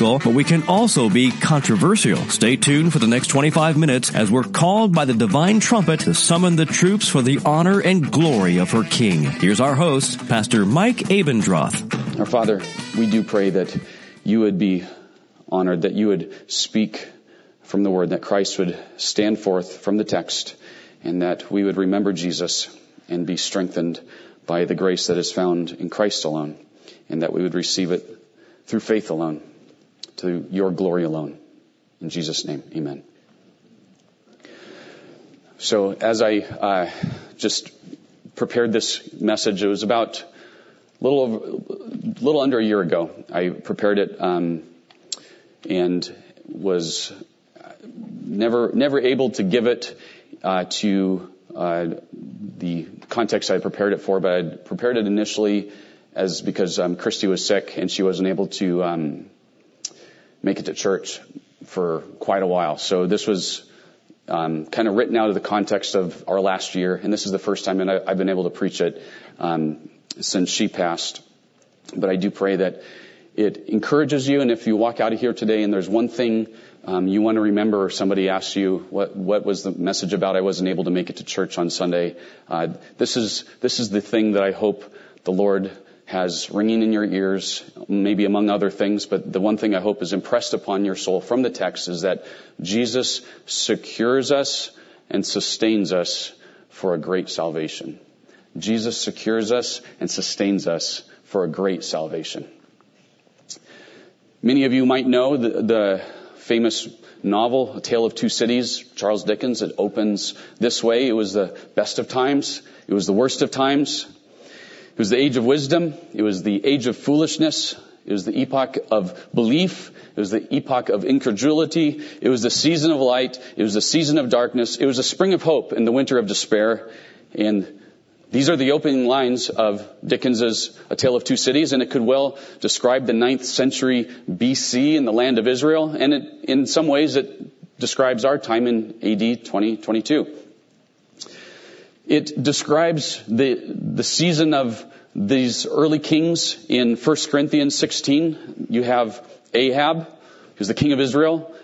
but we can also be controversial. Stay tuned for the next 25 minutes as we're called by the divine trumpet to summon the troops for the honor and glory of her King. Here's our host, Pastor Mike Abendroth. Our Father, we do pray that you would be honored, that you would speak from the word, that Christ would stand forth from the text, and that we would remember Jesus and be strengthened by the grace that is found in Christ alone, and that we would receive it through faith alone to your glory alone. In Jesus' name, amen. So as I uh, just prepared this message, it was about a little over, little under a year ago. I prepared it um, and was never never able to give it uh, to uh, the context I prepared it for, but I prepared it initially as because um, Christy was sick and she wasn't able to um, make it to church for quite a while. So this was um, kind of written out of the context of our last year, and this is the first time I, have been able to preach it um, since she passed. But I do pray that it encourages you, and if you walk out of here today and there's one thing um, you want to remember, or somebody asks you what what was the message about, I wasn't able to make it to church on Sunday. Uh, this is this is the thing that I hope the Lord has ringing in your ears, maybe among other things, but the one thing I hope is impressed upon your soul from the text is that Jesus secures us and sustains us for a great salvation. Jesus secures us and sustains us for a great salvation. Many of you might know the, the famous novel, A Tale of Two Cities, Charles Dickens. It opens this way. It was the best of times. It was the worst of times. It was the age of wisdom. It was the age of foolishness. It was the epoch of belief. It was the epoch of incredulity. It was the season of light. It was the season of darkness. It was the spring of hope and the winter of despair. And these are the opening lines of Dickens's A Tale of Two Cities, and it could well describe the ninth century BC in the land of Israel, and it, in some ways it describes our time in AD 2022. It describes the, the season of these early kings in 1 Corinthians 16. You have Ahab, who's the king of Israel,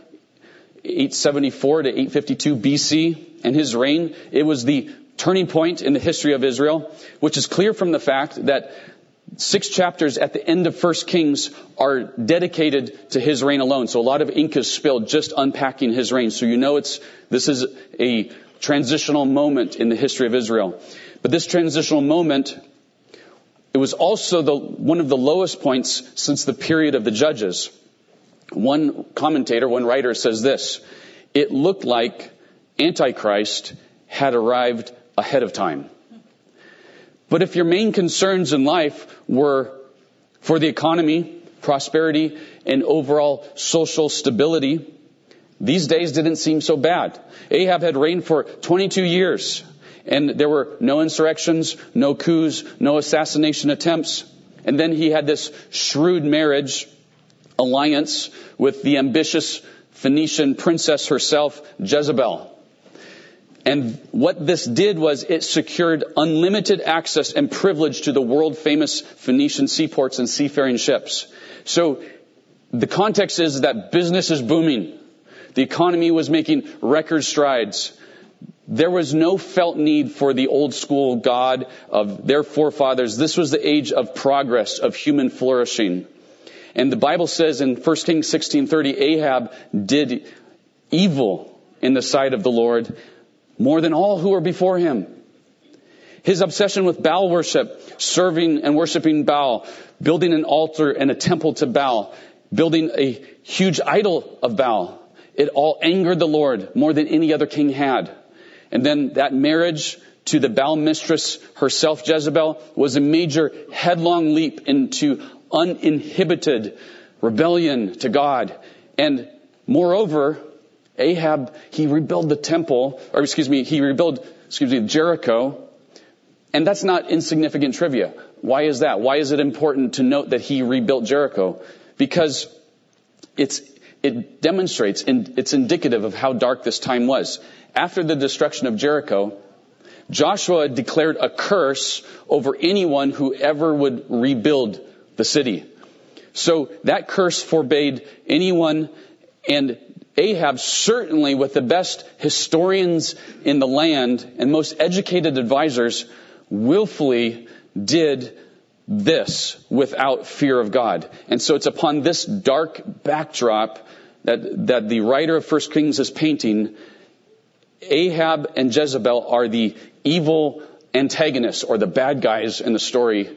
874 to 852 BC, and his reign. It was the turning point in the history of Israel, which is clear from the fact that six chapters at the end of First Kings are dedicated to his reign alone. So a lot of ink is spilled just unpacking his reign. So you know it's, this is a transitional moment in the history of Israel. But this transitional moment, it was also the, one of the lowest points since the period of the judges. One commentator, one writer says this, it looked like Antichrist had arrived ahead of time. But if your main concerns in life were for the economy, prosperity, and overall social stability, these days didn't seem so bad. Ahab had reigned for 22 years, and there were no insurrections, no coups, no assassination attempts. And then he had this shrewd marriage alliance with the ambitious Phoenician princess herself, Jezebel. And what this did was it secured unlimited access and privilege to the world famous Phoenician seaports and seafaring ships. So the context is that business is booming. The economy was making record strides. There was no felt need for the old school God of their forefathers. This was the age of progress, of human flourishing. And the Bible says in 1 Kings 16:30, Ahab did evil in the sight of the Lord more than all who were before him. His obsession with Baal worship, serving and worshiping Baal, building an altar and a temple to Baal, building a huge idol of Baal, it all angered the Lord more than any other king had. And then that marriage to the Baal mistress herself, Jezebel, was a major headlong leap into uninhibited rebellion to God. And moreover, Ahab, he rebuilt the temple, or excuse me, he rebuilt, excuse me, Jericho. And that's not insignificant trivia. Why is that? Why is it important to note that he rebuilt Jericho? Because it's, it demonstrates, and it's indicative of how dark this time was. After the destruction of Jericho, Joshua declared a curse over anyone who ever would rebuild the city. So that curse forbade anyone and Ahab certainly with the best historians in the land and most educated advisors willfully did this without fear of God. And so it's upon this dark backdrop that, that the writer of First Kings is painting. Ahab and Jezebel are the evil antagonists or the bad guys in the story.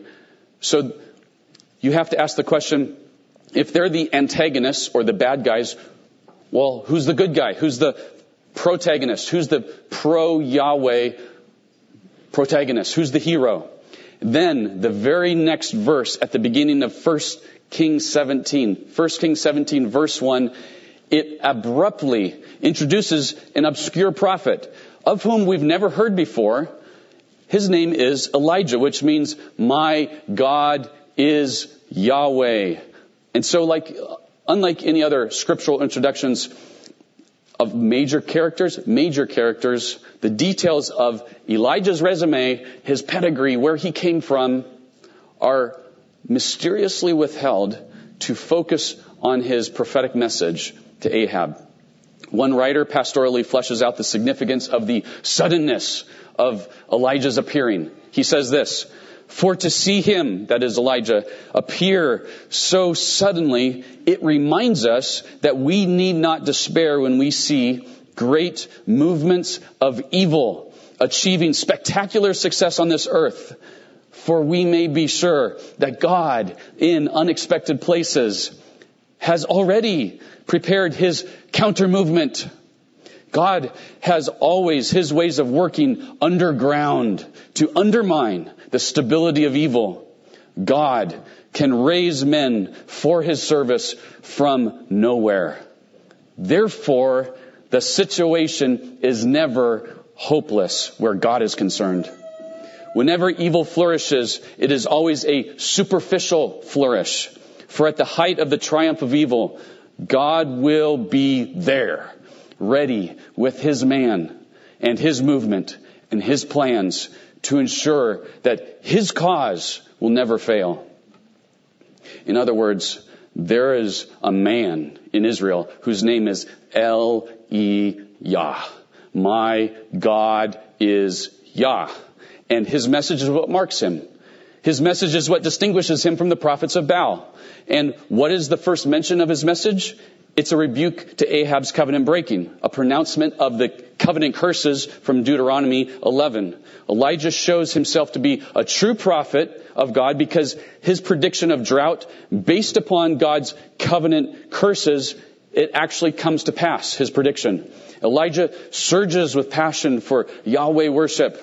So you have to ask the question, if they're the antagonists or the bad guys, well, who's the good guy? Who's the protagonist? Who's the pro Yahweh protagonist? Who's the hero? Then the very next verse at the beginning of 1 Kings 17, 1 Kings 17 verse 1, it abruptly introduces an obscure prophet of whom we've never heard before. His name is Elijah, which means my God is Yahweh. And so like, unlike any other scriptural introductions of major characters, major characters, the details of Elijah's resume, his pedigree, where he came from, are mysteriously withheld to focus on his prophetic message to Ahab. One writer pastorally fleshes out the significance of the suddenness of Elijah's appearing. He says this, for to see him, that is Elijah, appear so suddenly, it reminds us that we need not despair when we see great movements of evil achieving spectacular success on this earth. For we may be sure that God in unexpected places has already prepared his counter movement. God has always his ways of working underground to undermine the stability of evil. God can raise men for his service from nowhere. Therefore, the situation is never hopeless where God is concerned. Whenever evil flourishes, it is always a superficial flourish. For at the height of the triumph of evil, God will be there, ready with his man and his movement and his plans to ensure that his cause will never fail. In other words, there is a man in Israel whose name is El E Yah. My God is Yah. And his message is what marks him. His message is what distinguishes him from the prophets of Baal. And what is the first mention of his message? It's a rebuke to Ahab's covenant breaking, a pronouncement of the covenant curses from Deuteronomy 11. Elijah shows himself to be a true prophet of God because his prediction of drought based upon God's covenant curses, it actually comes to pass, his prediction. Elijah surges with passion for Yahweh worship.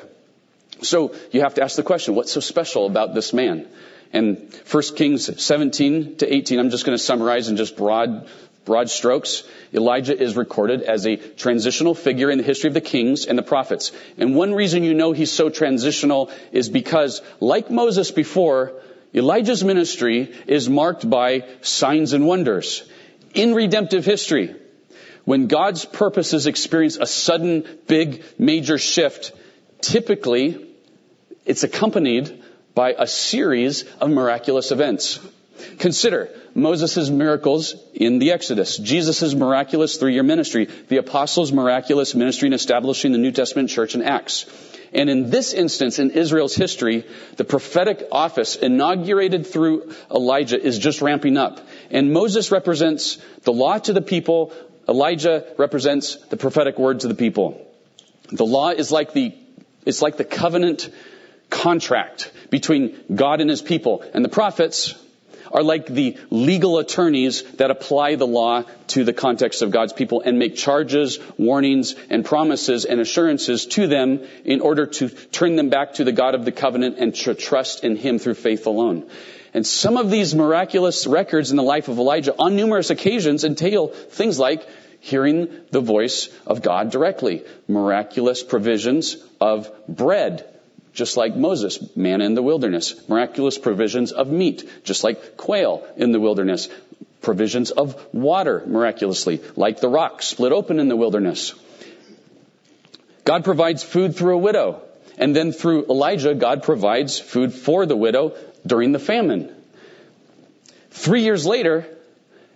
So you have to ask the question, what's so special about this man? And 1 Kings 17 to 18, I'm just going to summarize in just broad broad strokes, Elijah is recorded as a transitional figure in the history of the kings and the prophets. And one reason you know he's so transitional is because, like Moses before, Elijah's ministry is marked by signs and wonders. In redemptive history, when God's purposes experience a sudden, big, major shift, typically it's accompanied by a series of miraculous events. Consider Moses' miracles in the Exodus, Jesus' miraculous three-year ministry, the apostles' miraculous ministry in establishing the New Testament church in Acts. And in this instance, in Israel's history, the prophetic office inaugurated through Elijah is just ramping up. And Moses represents the law to the people. Elijah represents the prophetic word to the people. The law is like the, it's like the covenant contract between God and his people. And the prophets are like the legal attorneys that apply the law to the context of God's people and make charges, warnings, and promises and assurances to them in order to turn them back to the God of the covenant and to trust in Him through faith alone. And some of these miraculous records in the life of Elijah on numerous occasions entail things like hearing the voice of God directly, miraculous provisions of bread, just like Moses, manna in the wilderness, miraculous provisions of meat, just like quail in the wilderness, provisions of water miraculously, like the rock split open in the wilderness. God provides food through a widow. And then through Elijah, God provides food for the widow during the famine. Three years later,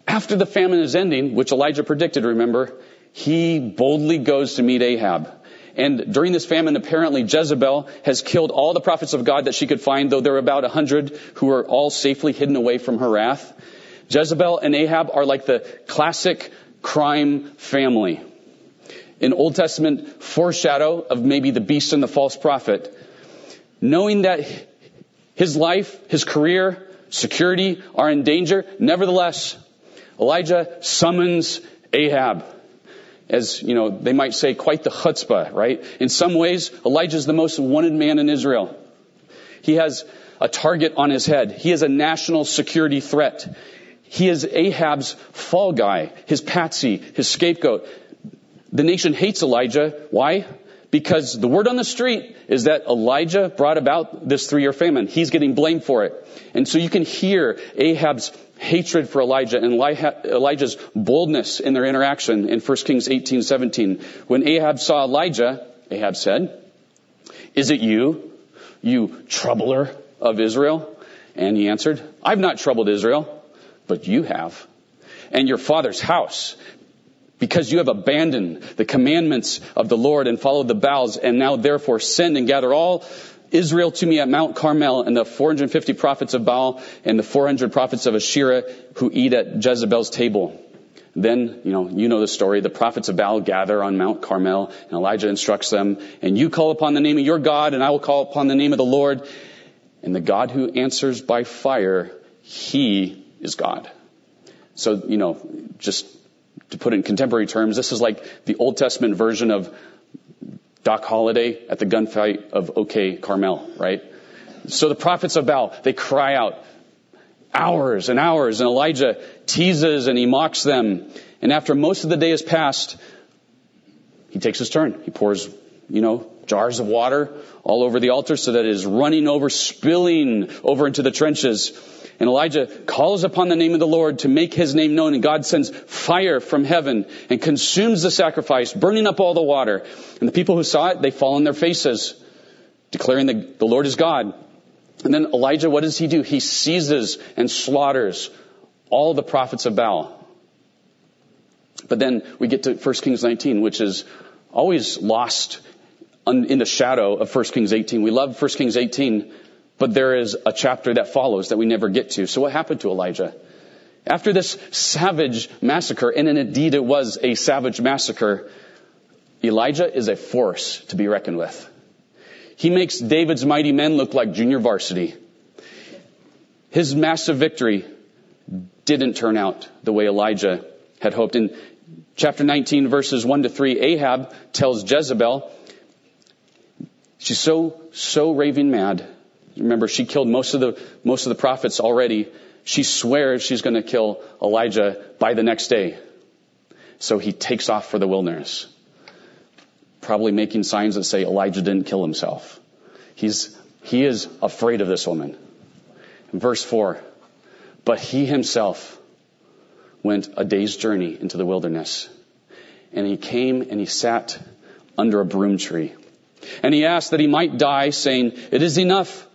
after the famine is ending, which Elijah predicted, remember, he boldly goes to meet Ahab. And during this famine, apparently Jezebel has killed all the prophets of God that she could find, though there are about a hundred who are all safely hidden away from her wrath. Jezebel and Ahab are like the classic crime family. An Old Testament foreshadow of maybe the beast and the false prophet. Knowing that his life, his career, security are in danger, nevertheless, Elijah summons Ahab. As, you know, they might say quite the chutzpah, right? In some ways, Elijah is the most wanted man in Israel. He has a target on his head. He is a national security threat. He is Ahab's fall guy, his patsy, his scapegoat. The nation hates Elijah. Why? Because the word on the street is that Elijah brought about this three year famine. He's getting blamed for it. And so you can hear Ahab's hatred for Elijah and Elijah's boldness in their interaction in 1 Kings 18, 17. When Ahab saw Elijah, Ahab said, Is it you, you troubler of Israel? And he answered, I've not troubled Israel but you have. And your father's house. Because you have abandoned the commandments of the Lord and followed the Baals and now therefore send and gather all Israel to me at Mount Carmel and the 450 prophets of Baal and the 400 prophets of Asherah who eat at Jezebel's table. Then, you know, you know the story. The prophets of Baal gather on Mount Carmel and Elijah instructs them, and you call upon the name of your God and I will call upon the name of the Lord. And the God who answers by fire, he is God. So, you know, just to put it in contemporary terms, this is like the Old Testament version of Doc Holliday at the gunfight of OK Carmel, right? So the prophets of Baal, they cry out hours and hours, and Elijah teases and he mocks them. And after most of the day has passed, he takes his turn. He pours, you know, jars of water all over the altar so that it is running over, spilling over into the trenches. And Elijah calls upon the name of the Lord to make his name known, and God sends fire from heaven and consumes the sacrifice, burning up all the water. And the people who saw it, they fall on their faces, declaring that the Lord is God. And then Elijah, what does he do? He seizes and slaughters all the prophets of Baal. But then we get to 1 Kings 19, which is always lost in the shadow of 1 Kings 18. We love 1 Kings 18 but there is a chapter that follows that we never get to. So what happened to Elijah? After this savage massacre, and indeed it was a savage massacre, Elijah is a force to be reckoned with. He makes David's mighty men look like junior varsity. His massive victory didn't turn out the way Elijah had hoped. In chapter 19 verses 1 to 3, Ahab tells Jezebel, she's so, so raving mad Remember, she killed most of the, most of the prophets already. She swears she's going to kill Elijah by the next day. So he takes off for the wilderness. Probably making signs that say Elijah didn't kill himself. He's, he is afraid of this woman. Verse 4, but he himself went a day's journey into the wilderness. And he came and he sat under a broom tree. And he asked that he might die, saying, It is enough.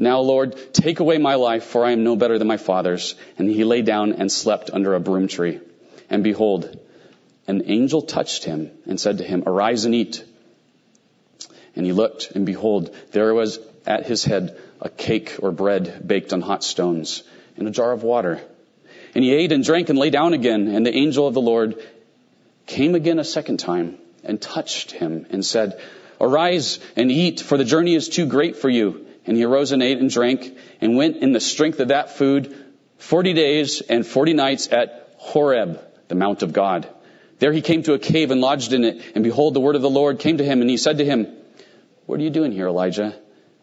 Now, Lord, take away my life, for I am no better than my father's. And he lay down and slept under a broom tree. And behold, an angel touched him and said to him, Arise and eat. And he looked, and behold, there was at his head a cake or bread baked on hot stones and a jar of water. And he ate and drank and lay down again. And the angel of the Lord came again a second time and touched him and said, Arise and eat, for the journey is too great for you. And he arose and ate and drank and went in the strength of that food 40 days and 40 nights at Horeb, the Mount of God. There he came to a cave and lodged in it. And behold, the word of the Lord came to him and he said to him, What are you doing here, Elijah?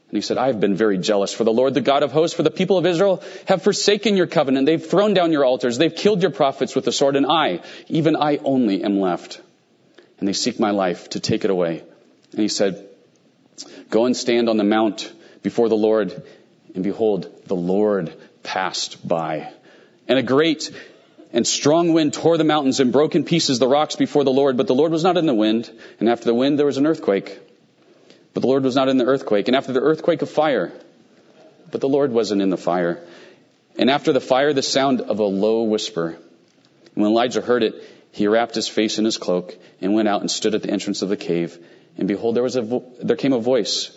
And he said, I have been very jealous for the Lord, the God of hosts, for the people of Israel have forsaken your covenant. They've thrown down your altars. They've killed your prophets with the sword. And I, even I only am left. And they seek my life to take it away. And he said, go and stand on the mount before the Lord. And behold, the Lord passed by. And a great and strong wind tore the mountains and broke in pieces the rocks before the Lord. But the Lord was not in the wind. And after the wind, there was an earthquake. But the Lord was not in the earthquake. And after the earthquake, a fire. But the Lord wasn't in the fire. And after the fire, the sound of a low whisper. And when Elijah heard it, he wrapped his face in his cloak and went out and stood at the entrance of the cave. And behold, there was a vo- there came a voice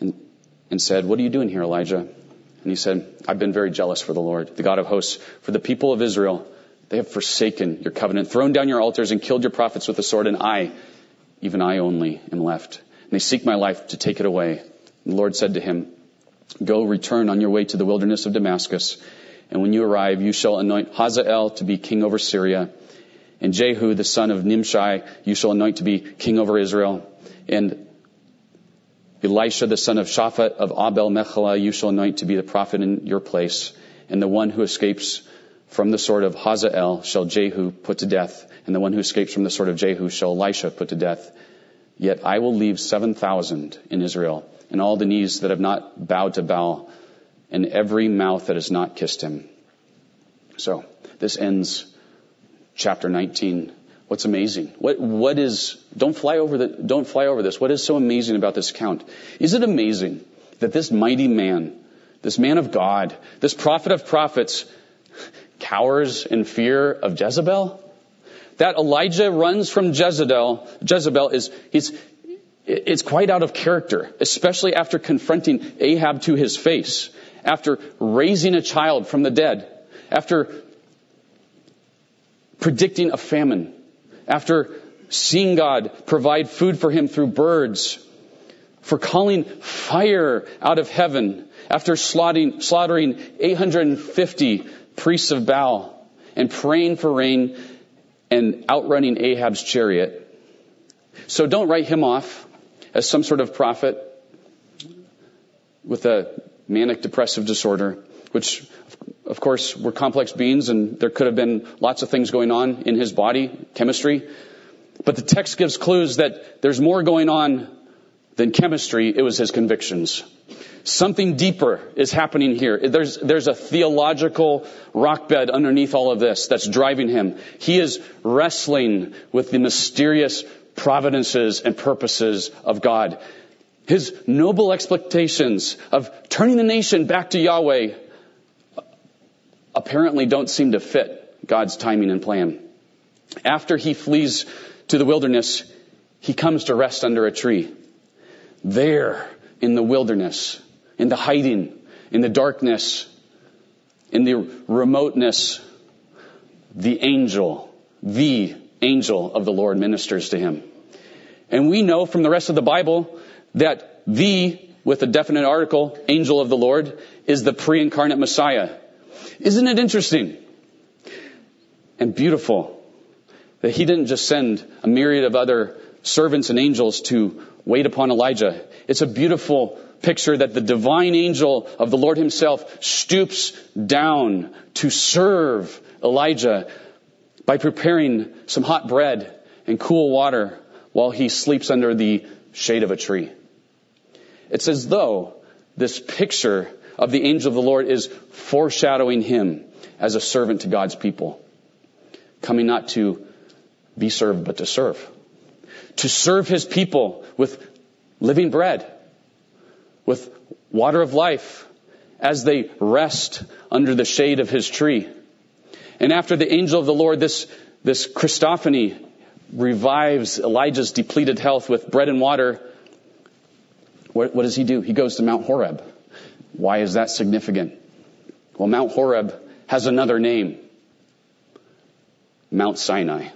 and, and said, What are you doing here, Elijah? And he said, I've been very jealous for the Lord, the God of hosts, for the people of Israel. They have forsaken your covenant, thrown down your altars, and killed your prophets with the sword, and I, even I only, am left and they seek my life to take it away. And the Lord said to him, Go, return on your way to the wilderness of Damascus, and when you arrive, you shall anoint Hazael to be king over Syria, and Jehu, the son of Nimshi, you shall anoint to be king over Israel, and Elisha, the son of Shaphat of Abel Mecholah, you shall anoint to be the prophet in your place, and the one who escapes from the sword of Hazael shall Jehu put to death, and the one who escapes from the sword of Jehu shall Elisha put to death. Yet I will leave 7,000 in Israel, and all the knees that have not bowed to Baal, and every mouth that has not kissed him. So, this ends chapter 19. What's amazing? What, what is, don't fly over the, don't fly over this. What is so amazing about this account? Is it amazing that this mighty man, this man of God, this prophet of prophets, cowers in fear of Jezebel? that Elijah runs from Jezebel, Jezebel is, he's, it's quite out of character, especially after confronting Ahab to his face, after raising a child from the dead, after predicting a famine, after seeing God provide food for him through birds, for calling fire out of heaven, after slaughtering, slaughtering 850 priests of Baal, and praying for rain and outrunning Ahab's chariot. So don't write him off as some sort of prophet with a manic depressive disorder, which of course were complex beings and there could have been lots of things going on in his body, chemistry. But the text gives clues that there's more going on than chemistry. It was his convictions. Something deeper is happening here. There's, there's a theological rock bed underneath all of this that's driving him. He is wrestling with the mysterious providences and purposes of God. His noble expectations of turning the nation back to Yahweh apparently don't seem to fit God's timing and plan. After he flees to the wilderness, he comes to rest under a tree. There, in the wilderness, in the hiding, in the darkness, in the remoteness, the angel, the angel of the Lord ministers to him. And we know from the rest of the Bible that the, with a definite article, angel of the Lord, is the pre-incarnate Messiah. Isn't it interesting and beautiful that he didn't just send a myriad of other servants and angels to wait upon Elijah? It's a beautiful picture that the divine angel of the Lord himself stoops down to serve Elijah by preparing some hot bread and cool water while he sleeps under the shade of a tree. It's as though this picture of the angel of the Lord is foreshadowing him as a servant to God's people, coming not to be served, but to serve. To serve his people with living bread with water of life as they rest under the shade of his tree. And after the angel of the Lord, this, this Christophany revives Elijah's depleted health with bread and water. What, what does he do? He goes to Mount Horeb. Why is that significant? Well, Mount Horeb has another name. Mount Sinai.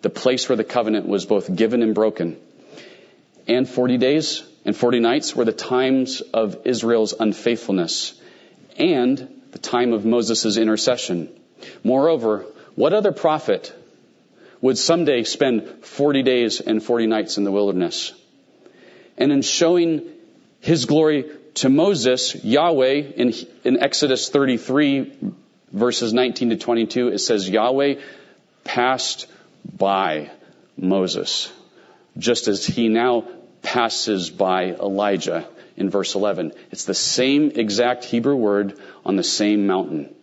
The place where the covenant was both given and broken. And 40 days and 40 nights were the times of Israel's unfaithfulness and the time of Moses' intercession. Moreover, what other prophet would someday spend 40 days and 40 nights in the wilderness? And in showing his glory to Moses, Yahweh, in, in Exodus 33, verses 19 to 22, it says, Yahweh passed by Moses, just as he now passes by Elijah in verse 11. It's the same exact Hebrew word on the same mountain.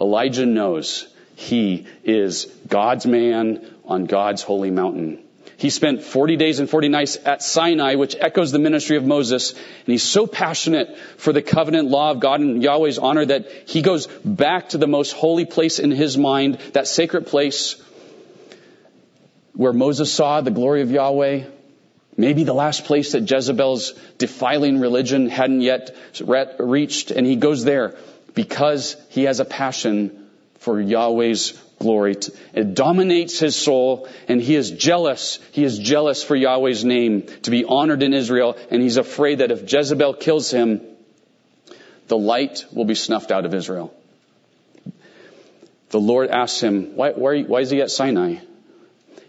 Elijah knows he is God's man on God's holy mountain. He spent 40 days and 40 nights at Sinai, which echoes the ministry of Moses. And he's so passionate for the covenant law of God and Yahweh's honor that he goes back to the most holy place in his mind, that sacred place where Moses saw the glory of Yahweh. Maybe the last place that Jezebel's defiling religion hadn't yet reached. And he goes there because he has a passion for Yahweh's glory. It dominates his soul and he is jealous. He is jealous for Yahweh's name to be honored in Israel and he's afraid that if Jezebel kills him, the light will be snuffed out of Israel. The Lord asks him, why, why, why is he at Sinai?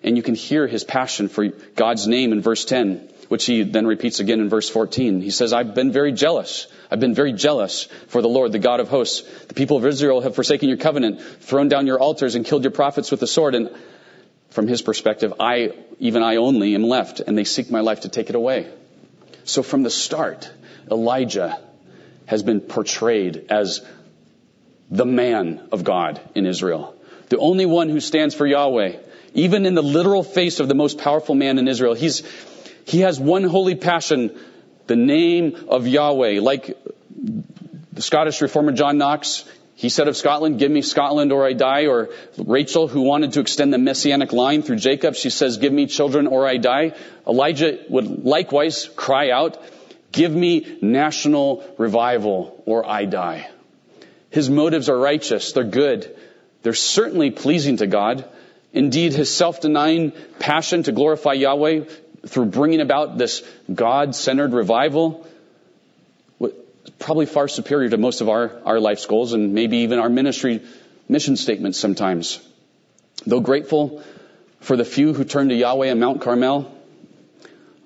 And you can hear his passion for God's name in verse 10 which he then repeats again in verse 14. He says, I've been very jealous. I've been very jealous for the Lord, the God of hosts. The people of Israel have forsaken your covenant, thrown down your altars, and killed your prophets with the sword. And from his perspective, I, even I only, am left, and they seek my life to take it away. So from the start, Elijah has been portrayed as the man of God in Israel. The only one who stands for Yahweh. Even in the literal face of the most powerful man in Israel, he's, he has one holy passion, the name of Yahweh. Like the Scottish reformer John Knox, he said of Scotland, give me Scotland or I die. Or Rachel, who wanted to extend the messianic line through Jacob, she says, give me children or I die. Elijah would likewise cry out, give me national revival or I die. His motives are righteous. They're good. They're certainly pleasing to God. Indeed, his self-denying passion to glorify Yahweh through bringing about this God-centered revival, probably far superior to most of our, our life's goals and maybe even our ministry mission statements sometimes. Though grateful for the few who turned to Yahweh on Mount Carmel,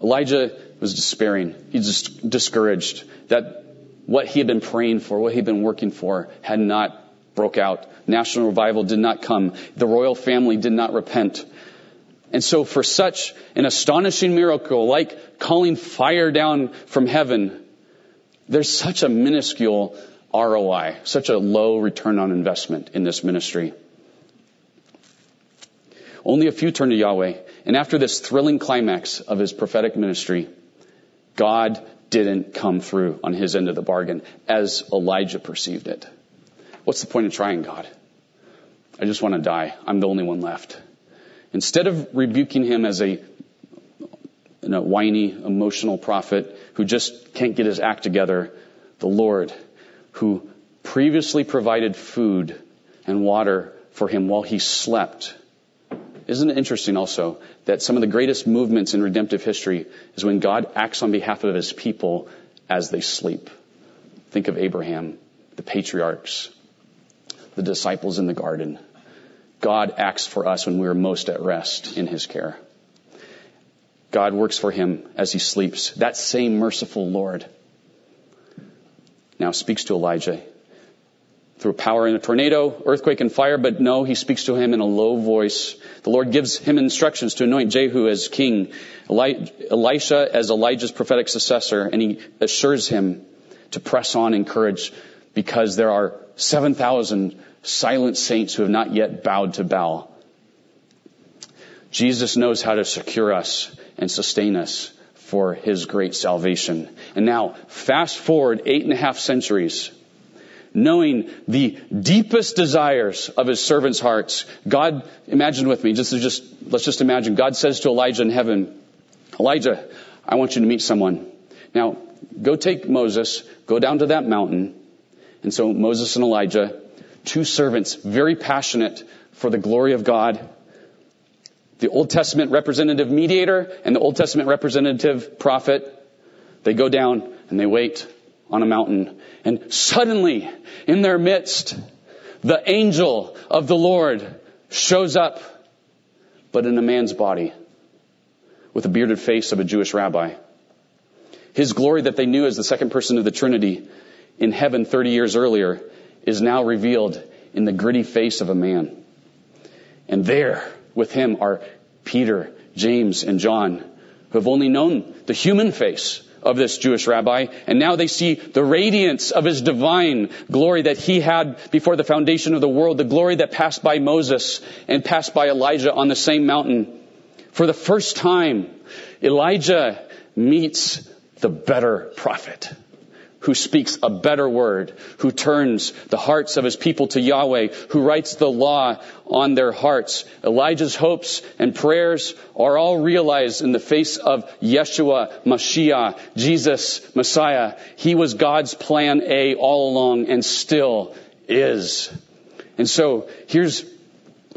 Elijah was despairing. He's discouraged that what he had been praying for, what he had been working for, had not broke out. National revival did not come. The royal family did not repent. And so for such an astonishing miracle, like calling fire down from heaven, there's such a minuscule ROI, such a low return on investment in this ministry. Only a few turn to Yahweh. And after this thrilling climax of his prophetic ministry, God didn't come through on his end of the bargain as Elijah perceived it. What's the point of trying God? I just want to die. I'm the only one left. Instead of rebuking him as a, a whiny, emotional prophet who just can't get his act together, the Lord, who previously provided food and water for him while he slept. Isn't it interesting also that some of the greatest movements in redemptive history is when God acts on behalf of his people as they sleep? Think of Abraham, the patriarchs, the disciples in the garden. God acts for us when we are most at rest in his care. God works for him as he sleeps. That same merciful Lord now speaks to Elijah through power in a tornado, earthquake, and fire, but no, he speaks to him in a low voice. The Lord gives him instructions to anoint Jehu as king, Elisha as Elijah's prophetic successor, and he assures him to press on in courage because there are 7,000 silent saints who have not yet bowed to Baal. Jesus knows how to secure us and sustain us for his great salvation. And now, fast forward eight and a half centuries, knowing the deepest desires of his servants' hearts. God, imagine with me, just, just, let's just imagine. God says to Elijah in heaven, Elijah, I want you to meet someone. Now, go take Moses, go down to that mountain. And so Moses and Elijah two servants, very passionate for the glory of God. The Old Testament representative mediator and the Old Testament representative prophet, they go down and they wait on a mountain. And suddenly, in their midst, the angel of the Lord shows up, but in a man's body, with a bearded face of a Jewish rabbi. His glory that they knew as the second person of the Trinity in heaven 30 years earlier is now revealed in the gritty face of a man. And there with him are Peter, James, and John, who have only known the human face of this Jewish rabbi, and now they see the radiance of his divine glory that he had before the foundation of the world, the glory that passed by Moses and passed by Elijah on the same mountain. For the first time, Elijah meets the better prophet who speaks a better word, who turns the hearts of his people to Yahweh, who writes the law on their hearts. Elijah's hopes and prayers are all realized in the face of Yeshua, Mashiach, Jesus, Messiah. He was God's plan A all along and still is. And so here's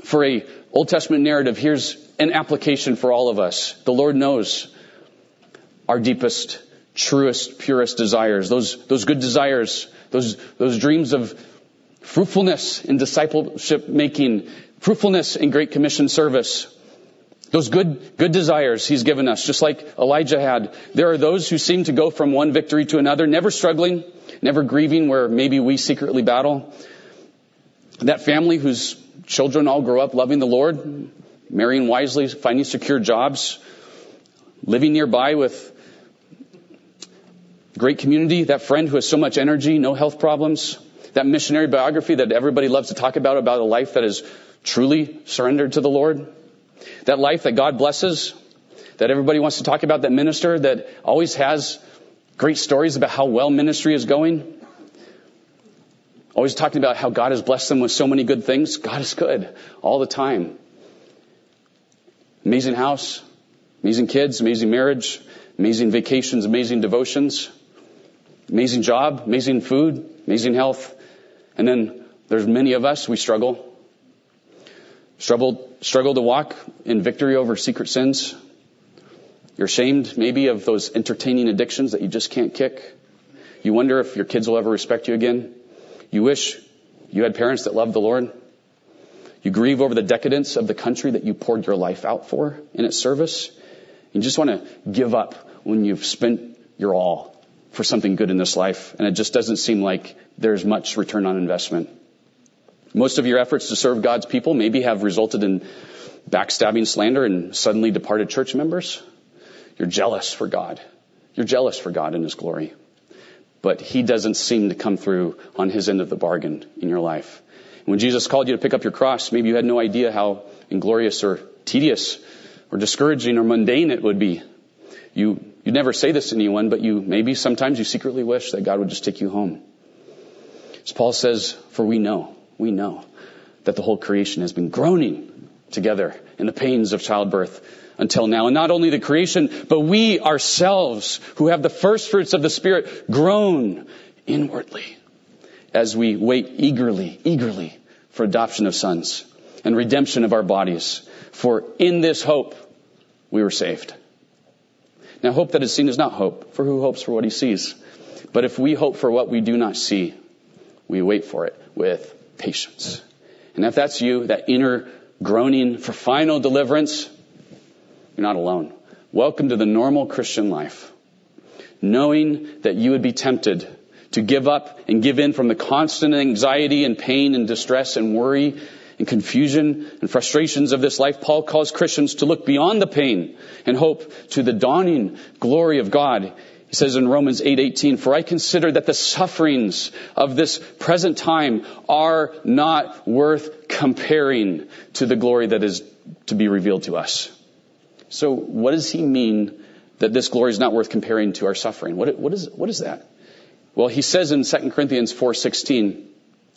for a Old Testament narrative, here's an application for all of us. The Lord knows our deepest truest, purest desires, those, those good desires, those, those dreams of fruitfulness in discipleship making, fruitfulness in Great Commission service. Those good, good desires he's given us, just like Elijah had. There are those who seem to go from one victory to another, never struggling, never grieving where maybe we secretly battle. That family whose children all grow up loving the Lord, marrying wisely, finding secure jobs, living nearby with great community, that friend who has so much energy, no health problems, that missionary biography that everybody loves to talk about, about a life that is truly surrendered to the Lord, that life that God blesses, that everybody wants to talk about, that minister that always has great stories about how well ministry is going, always talking about how God has blessed them with so many good things. God is good all the time. Amazing house, amazing kids, amazing marriage, amazing vacations, amazing devotions. Amazing job, amazing food, amazing health. And then there's many of us, we struggle. Struggle, struggle to walk in victory over secret sins. You're ashamed maybe of those entertaining addictions that you just can't kick. You wonder if your kids will ever respect you again. You wish you had parents that loved the Lord. You grieve over the decadence of the country that you poured your life out for in its service. You just want to give up when you've spent your all for something good in this life, and it just doesn't seem like there's much return on investment. Most of your efforts to serve God's people maybe have resulted in backstabbing, slander, and suddenly departed church members. You're jealous for God. You're jealous for God and His glory. But He doesn't seem to come through on His end of the bargain in your life. When Jesus called you to pick up your cross, maybe you had no idea how inglorious or tedious or discouraging or mundane it would be. You you never say this to anyone, but you maybe sometimes you secretly wish that God would just take you home. As Paul says, for we know, we know that the whole creation has been groaning together in the pains of childbirth until now. And not only the creation, but we ourselves who have the first fruits of the Spirit groan inwardly as we wait eagerly, eagerly for adoption of sons and redemption of our bodies. For in this hope we were saved. Now, hope that is seen is not hope, for who hopes for what he sees? But if we hope for what we do not see, we wait for it with patience. And if that's you, that inner groaning for final deliverance, you're not alone. Welcome to the normal Christian life. Knowing that you would be tempted to give up and give in from the constant anxiety and pain and distress and worry and confusion and frustrations of this life, Paul calls Christians to look beyond the pain and hope to the dawning glory of God. He says in Romans 8:18, "For I consider that the sufferings of this present time are not worth comparing to the glory that is to be revealed to us." So, what does he mean that this glory is not worth comparing to our suffering? What, what, is, what is that? Well, he says in 2 Corinthians 4:16,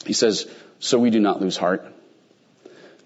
he says, "So we do not lose heart."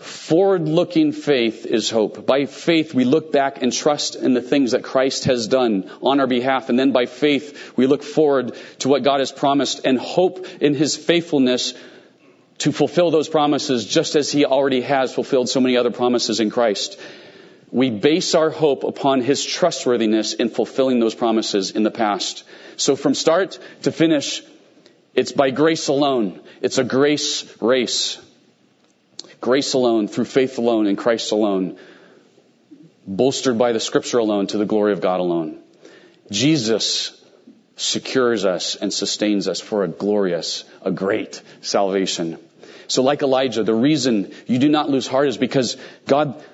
Forward looking faith is hope. By faith, we look back and trust in the things that Christ has done on our behalf. And then by faith, we look forward to what God has promised and hope in His faithfulness to fulfill those promises just as He already has fulfilled so many other promises in Christ. We base our hope upon His trustworthiness in fulfilling those promises in the past. So from start to finish, it's by grace alone. It's a grace race. Grace alone, through faith alone, in Christ alone, bolstered by the scripture alone to the glory of God alone. Jesus secures us and sustains us for a glorious, a great salvation. So like Elijah, the reason you do not lose heart is because God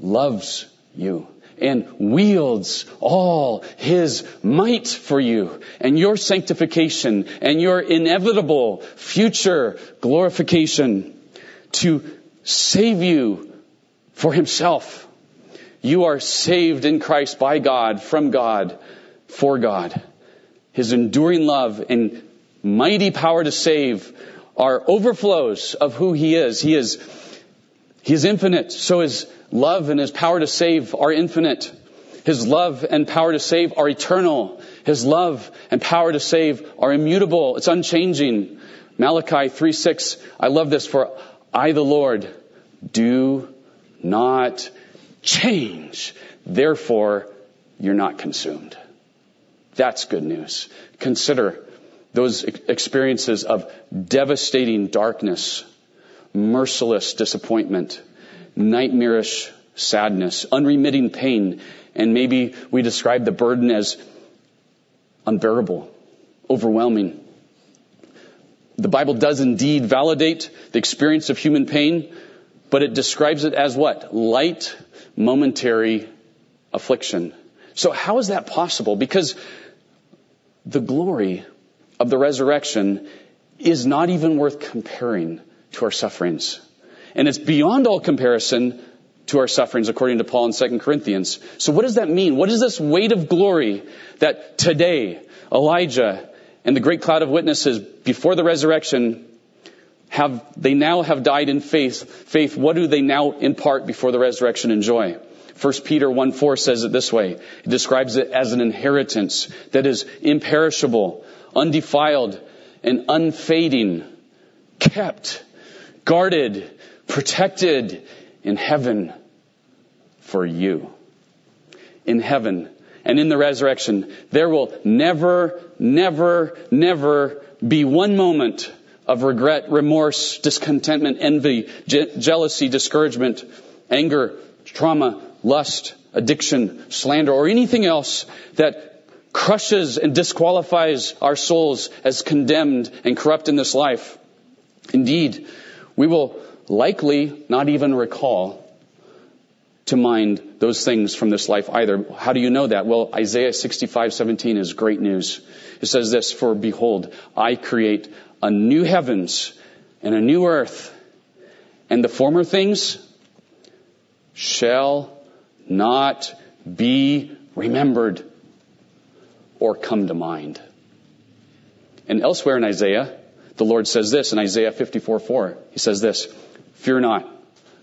loves you and wields all his might for you and your sanctification and your inevitable future glorification to save you for himself. You are saved in Christ by God, from God, for God. His enduring love and mighty power to save are overflows of who he is. He is, he is infinite. So his love and his power to save are infinite. His love and power to save are eternal. His love and power to save are immutable. It's unchanging. Malachi 3 6, I love this for I, the Lord, do not change. Therefore, you're not consumed. That's good news. Consider those experiences of devastating darkness, merciless disappointment, nightmarish sadness, unremitting pain, and maybe we describe the burden as unbearable, overwhelming. The Bible does indeed validate the experience of human pain, but it describes it as what? Light, momentary affliction. So how is that possible? Because the glory of the resurrection is not even worth comparing to our sufferings. And it's beyond all comparison to our sufferings according to Paul in 2 Corinthians. So what does that mean? What is this weight of glory that today Elijah and the great cloud of witnesses before the resurrection have, they now have died in faith. Faith, what do they now impart before the resurrection enjoy? 1 Peter 1 4 says it this way. It describes it as an inheritance that is imperishable, undefiled, and unfading, kept, guarded, protected in heaven for you. In heaven and in the resurrection, there will never, never, never be one moment of regret, remorse, discontentment, envy, je- jealousy, discouragement, anger, trauma, lust, addiction, slander, or anything else that crushes and disqualifies our souls as condemned and corrupt in this life. Indeed, we will likely not even recall to mind those things from this life either. How do you know that? Well, Isaiah 65:17 is great news. It says this, "For behold, I create a new heavens and a new earth, and the former things shall not be remembered or come to mind." And elsewhere in Isaiah, the Lord says this in Isaiah 54:4. He says this, "Fear not,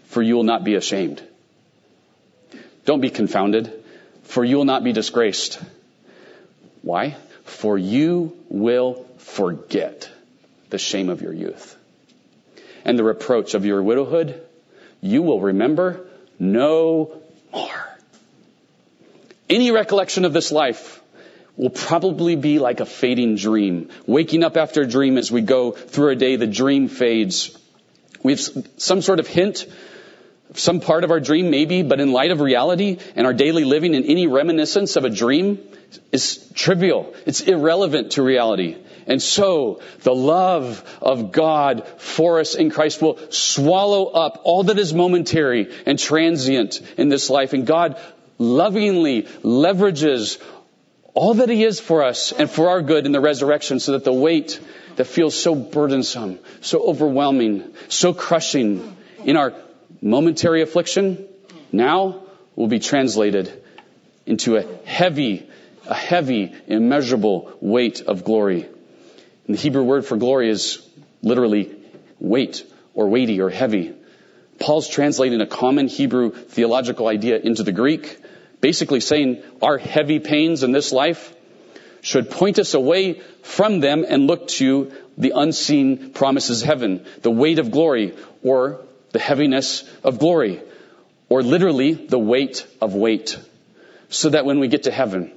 for you will not be ashamed." Don't be confounded, for you will not be disgraced. Why? For you will forget the shame of your youth and the reproach of your widowhood. You will remember no more. Any recollection of this life will probably be like a fading dream. Waking up after a dream as we go through a day, the dream fades. We have some sort of hint some part of our dream maybe, but in light of reality and our daily living and any reminiscence of a dream is trivial. It's irrelevant to reality. And so the love of God for us in Christ will swallow up all that is momentary and transient in this life. And God lovingly leverages all that He is for us and for our good in the resurrection so that the weight that feels so burdensome, so overwhelming, so crushing in our momentary affliction now will be translated into a heavy, a heavy, immeasurable weight of glory. And the Hebrew word for glory is literally weight or weighty or heavy. Paul's translating a common Hebrew theological idea into the Greek, basically saying our heavy pains in this life should point us away from them and look to the unseen promises of heaven, the weight of glory, or the heaviness of glory, or literally the weight of weight. So that when we get to heaven,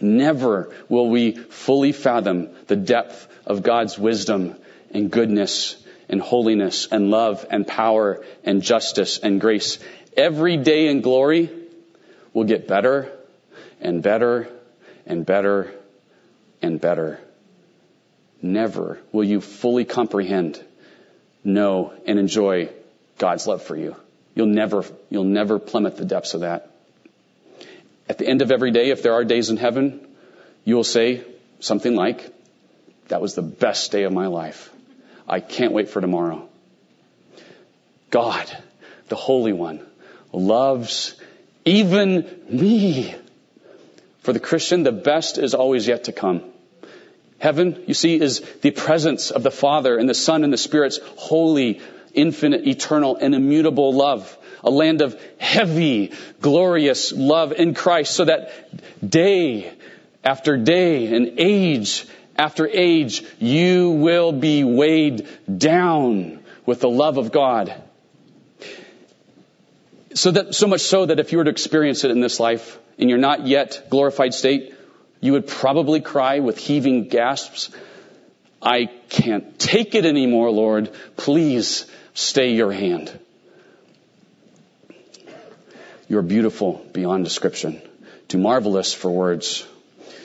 never will we fully fathom the depth of God's wisdom and goodness and holiness and love and power and justice and grace. Every day in glory will get better and better and better and better. Never will you fully comprehend, know, and enjoy God's love for you. You'll never, you'll never plummet the depths of that. At the end of every day, if there are days in heaven, you will say something like, that was the best day of my life. I can't wait for tomorrow. God, the Holy One, loves even me. For the Christian, the best is always yet to come. Heaven, you see, is the presence of the Father and the Son and the Spirit's holy, infinite, eternal, and immutable love. A land of heavy, glorious love in Christ so that day after day and age after age, you will be weighed down with the love of God. So that, so much so that if you were to experience it in this life, in your not yet glorified state, you would probably cry with heaving gasps, I can't take it anymore, Lord. Please stay your hand. You're beautiful beyond description, too marvelous for words,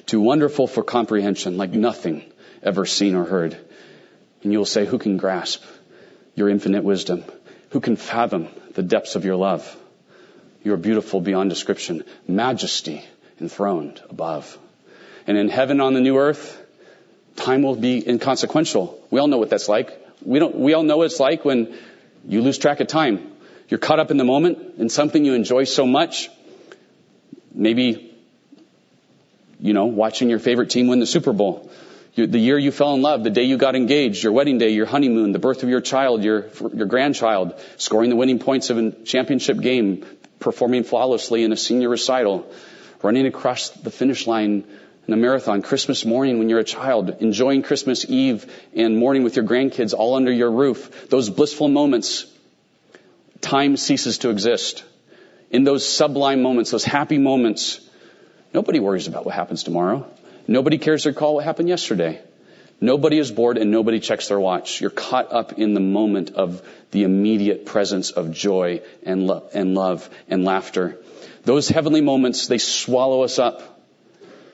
too wonderful for comprehension, like nothing ever seen or heard. And you'll say, who can grasp your infinite wisdom? Who can fathom the depths of your love? You are beautiful beyond description, majesty enthroned above. And in heaven on the new earth, time will be inconsequential. We all know what that's like. We don't, we all know what it's like when you lose track of time. You're caught up in the moment in something you enjoy so much. Maybe, you know, watching your favorite team win the Super Bowl. The year you fell in love, the day you got engaged, your wedding day, your honeymoon, the birth of your child, your, your grandchild, scoring the winning points of a championship game, performing flawlessly in a senior recital, running across the finish line in a marathon, Christmas morning when you're a child, enjoying Christmas Eve and morning with your grandkids all under your roof, those blissful moments, time ceases to exist. In those sublime moments, those happy moments, nobody worries about what happens tomorrow. Nobody cares to recall what happened yesterday. Nobody is bored and nobody checks their watch. You're caught up in the moment of the immediate presence of joy and, lo- and love and laughter. Those heavenly moments, they swallow us up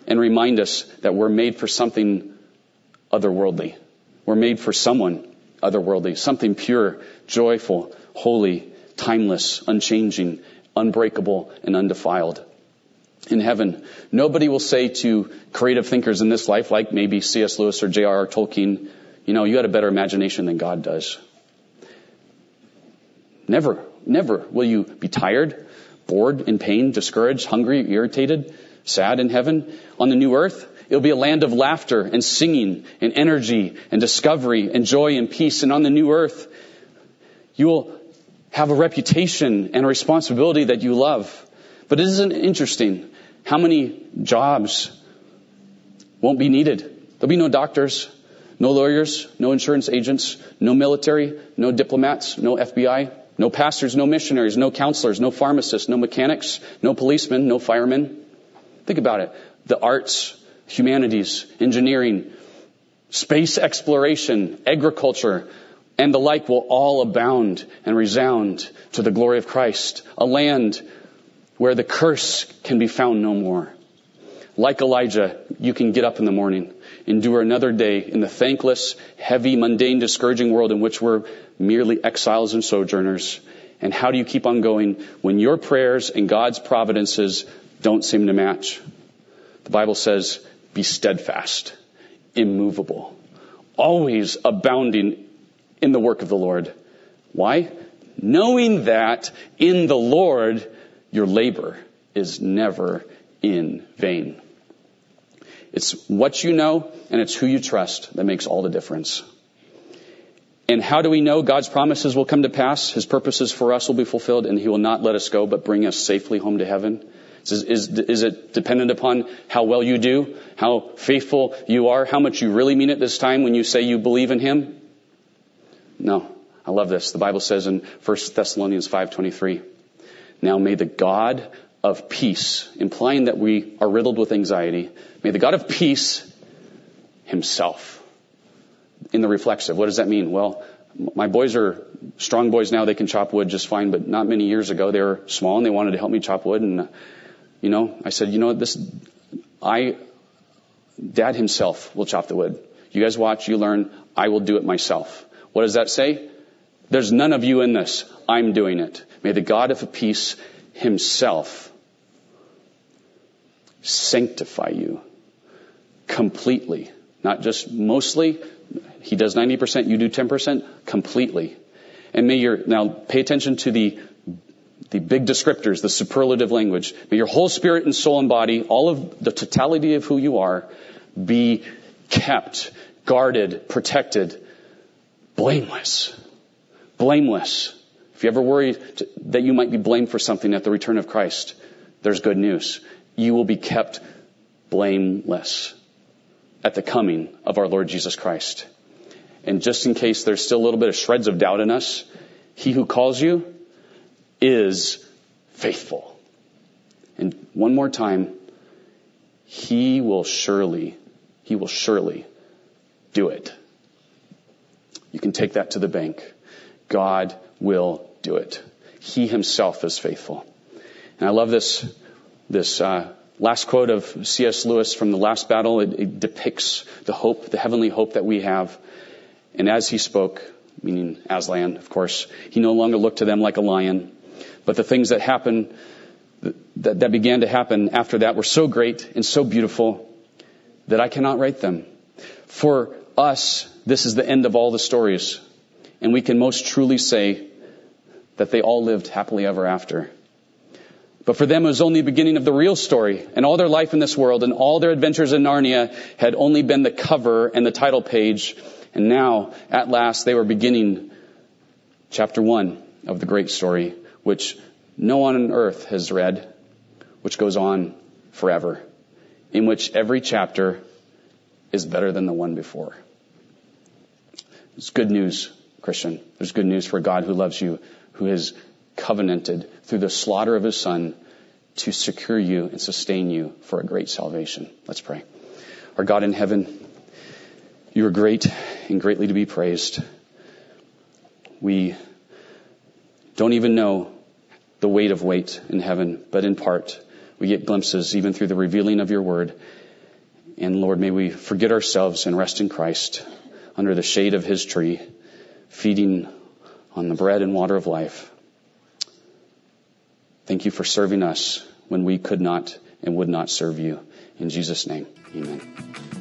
and remind us that we're made for something otherworldly. We're made for someone otherworldly, something pure, joyful, holy, timeless, unchanging, unbreakable, and undefiled. In heaven, nobody will say to creative thinkers in this life, like maybe C.S. Lewis or J.R.R. Tolkien, you know, you had a better imagination than God does. Never, never will you be tired, bored, in pain, discouraged, hungry, irritated, sad in heaven. On the new earth, it'll be a land of laughter and singing and energy and discovery and joy and peace. And on the new earth, you'll have a reputation and a responsibility that you love. But isn't it interesting how many jobs won't be needed? There'll be no doctors, no lawyers, no insurance agents, no military, no diplomats, no FBI, no pastors, no missionaries, no counselors, no pharmacists, no mechanics, no policemen, no firemen. Think about it. The arts, humanities, engineering, space exploration, agriculture, and the like will all abound and resound to the glory of Christ. A land where the curse can be found no more. Like Elijah, you can get up in the morning, endure another day in the thankless, heavy, mundane, discouraging world in which we're merely exiles and sojourners. And how do you keep on going when your prayers and God's providences don't seem to match. The Bible says, be steadfast, immovable, always abounding in the work of the Lord. Why? Knowing that in the Lord your labor is never in vain. It's what you know and it's who you trust that makes all the difference. And how do we know God's promises will come to pass? His purposes for us will be fulfilled and He will not let us go but bring us safely home to heaven? Is, is, is, it dependent upon how well you do, how faithful you are, how much you really mean it this time when you say you believe in Him? No. I love this. The Bible says in 1 Thessalonians 5.23, Now may the God of peace, implying that we are riddled with anxiety, may the God of peace Himself in the reflexive. What does that mean? Well, my boys are strong boys now. They can chop wood just fine, but not many years ago they were small and they wanted to help me chop wood. And, you know, I said, you know, this, I, dad himself will chop the wood. You guys watch, you learn. I will do it myself. What does that say? There's none of you in this. I'm doing it. May the God of peace himself sanctify you completely. Not just mostly, he does 90%, you do 10%, completely. And may your, now pay attention to the, the big descriptors, the superlative language. May your whole spirit and soul and body, all of the totality of who you are, be kept, guarded, protected, blameless. Blameless. If you ever worry that you might be blamed for something at the return of Christ, there's good news. You will be kept blameless at the coming of our Lord Jesus Christ. And just in case there's still a little bit of shreds of doubt in us, he who calls you is faithful. And one more time, he will surely, he will surely do it. You can take that to the bank. God will do it. He himself is faithful. And I love this, this, uh, last quote of C.S. Lewis from the last battle. It, it depicts the hope, the heavenly hope that we have. And as he spoke, meaning Aslan, of course, he no longer looked to them like a lion. But the things that happened, that, that began to happen after that were so great and so beautiful that I cannot write them. For us, this is the end of all the stories. And we can most truly say that they all lived happily ever after. But for them, it was only the beginning of the real story, and all their life in this world and all their adventures in Narnia had only been the cover and the title page and now, at last, they were beginning chapter one of the great story, which no one on earth has read, which goes on forever, in which every chapter is better than the one before. It's good news, Christian. There's good news for God who loves you, who has covenanted through the slaughter of his son to secure you and sustain you for a great salvation. Let's pray. Our God in heaven, you are great and greatly to be praised. We don't even know the weight of weight in heaven, but in part, we get glimpses even through the revealing of your word. And Lord, may we forget ourselves and rest in Christ under the shade of his tree, feeding on the bread and water of life. Thank you for serving us when we could not and would not serve you. In Jesus' name, amen.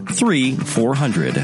three four hundred.